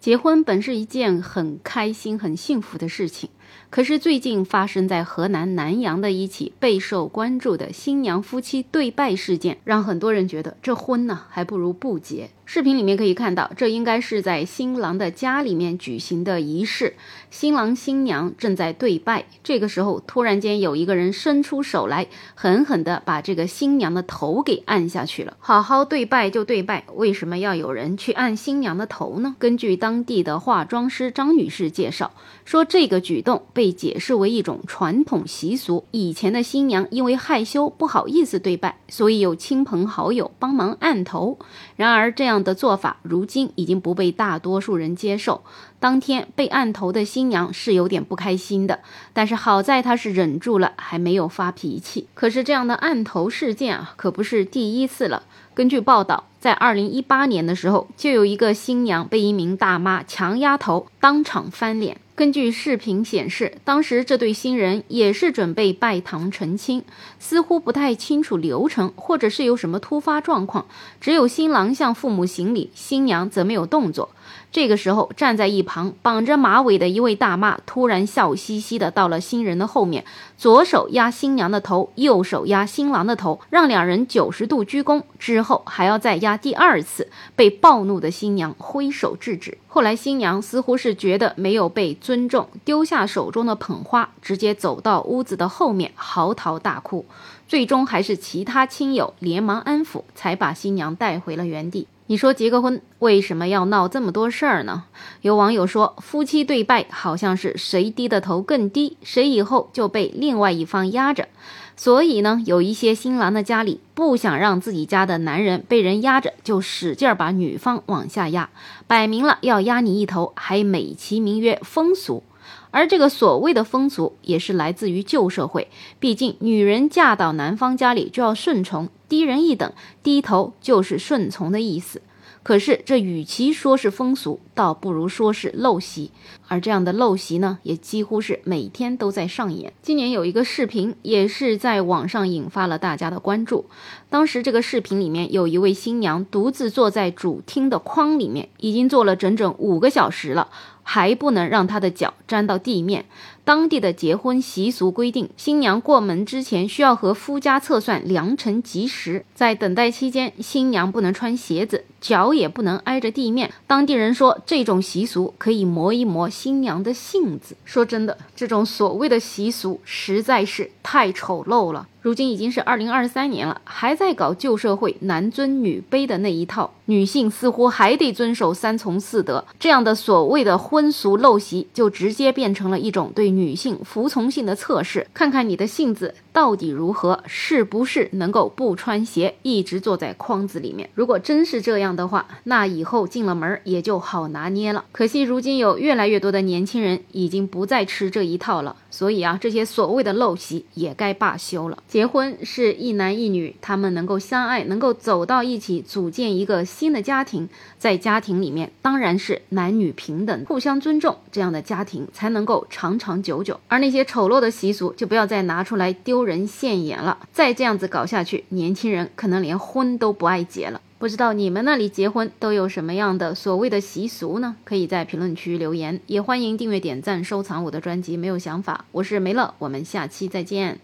结婚本是一件很开心、很幸福的事情，可是最近发生在河南南阳的一起备受关注的新娘夫妻对拜事件，让很多人觉得这婚呢还不如不结。视频里面可以看到，这应该是在新郎的家里面举行的仪式，新郎新娘正在对拜。这个时候，突然间有一个人伸出手来，狠狠地把这个新娘的头给按下去了。好好对拜就对拜，为什么要有人去按新娘的头呢？根据当地的化妆师张女士介绍，说这个举动被解释为一种传统习俗。以前的新娘因为害羞不好意思对拜，所以有亲朋好友帮忙按头。然而这样。的做法如今已经不被大多数人接受。当天被按头的新娘是有点不开心的，但是好在她是忍住了，还没有发脾气。可是这样的按头事件啊，可不是第一次了。根据报道，在二零一八年的时候，就有一个新娘被一名大妈强压头，当场翻脸。根据视频显示，当时这对新人也是准备拜堂成亲，似乎不太清楚流程，或者是有什么突发状况。只有新郎向父母行礼，新娘则没有动作。这个时候，站在一旁绑着马尾的一位大妈突然笑嘻嘻的到了新人的后面，左手压新娘的头，右手压新郎的头，让两人九十度鞠躬，之后还要再压第二次，被暴怒的新娘挥手制止。后来新娘似乎是觉得没有被尊重，丢下手中的捧花，直接走到屋子的后面嚎啕大哭，最终还是其他亲友连忙安抚，才把新娘带回了原地。你说结个婚为什么要闹这么多事儿呢？有网友说，夫妻对拜好像是谁低的头更低，谁以后就被另外一方压着。所以呢，有一些新郎的家里不想让自己家的男人被人压着，就使劲儿把女方往下压，摆明了要压你一头，还美其名曰风俗。而这个所谓的风俗也是来自于旧社会，毕竟女人嫁到男方家里就要顺从，低人一等，低头就是顺从的意思。可是这与其说是风俗，倒不如说是陋习。而这样的陋习呢，也几乎是每天都在上演。今年有一个视频，也是在网上引发了大家的关注。当时这个视频里面有一位新娘独自坐在主厅的框里面，已经坐了整整五个小时了。还不能让他的脚沾到地面。当地的结婚习俗规定，新娘过门之前需要和夫家测算良辰吉时。在等待期间，新娘不能穿鞋子，脚也不能挨着地面。当地人说，这种习俗可以磨一磨新娘的性子。说真的，这种所谓的习俗实在是太丑陋了。如今已经是二零二三年了，还在搞旧社会男尊女卑的那一套，女性似乎还得遵守三从四德，这样的所谓的婚俗陋习，就直接变成了一种对女性服从性的测试，看看你的性子到底如何，是不是能够不穿鞋一直坐在筐子里面。如果真是这样的话，那以后进了门也就好拿捏了。可惜如今有越来越多的年轻人已经不再吃这一套了，所以啊，这些所谓的陋习也该罢休了。结婚是一男一女，他们能够相爱，能够走到一起，组建一个新的家庭。在家庭里面，当然是男女平等，互相尊重，这样的家庭才能够长长久久。而那些丑陋的习俗，就不要再拿出来丢人现眼了。再这样子搞下去，年轻人可能连婚都不爱结了。不知道你们那里结婚都有什么样的所谓的习俗呢？可以在评论区留言，也欢迎订阅、点赞、收藏我的专辑。没有想法，我是梅乐，我们下期再见。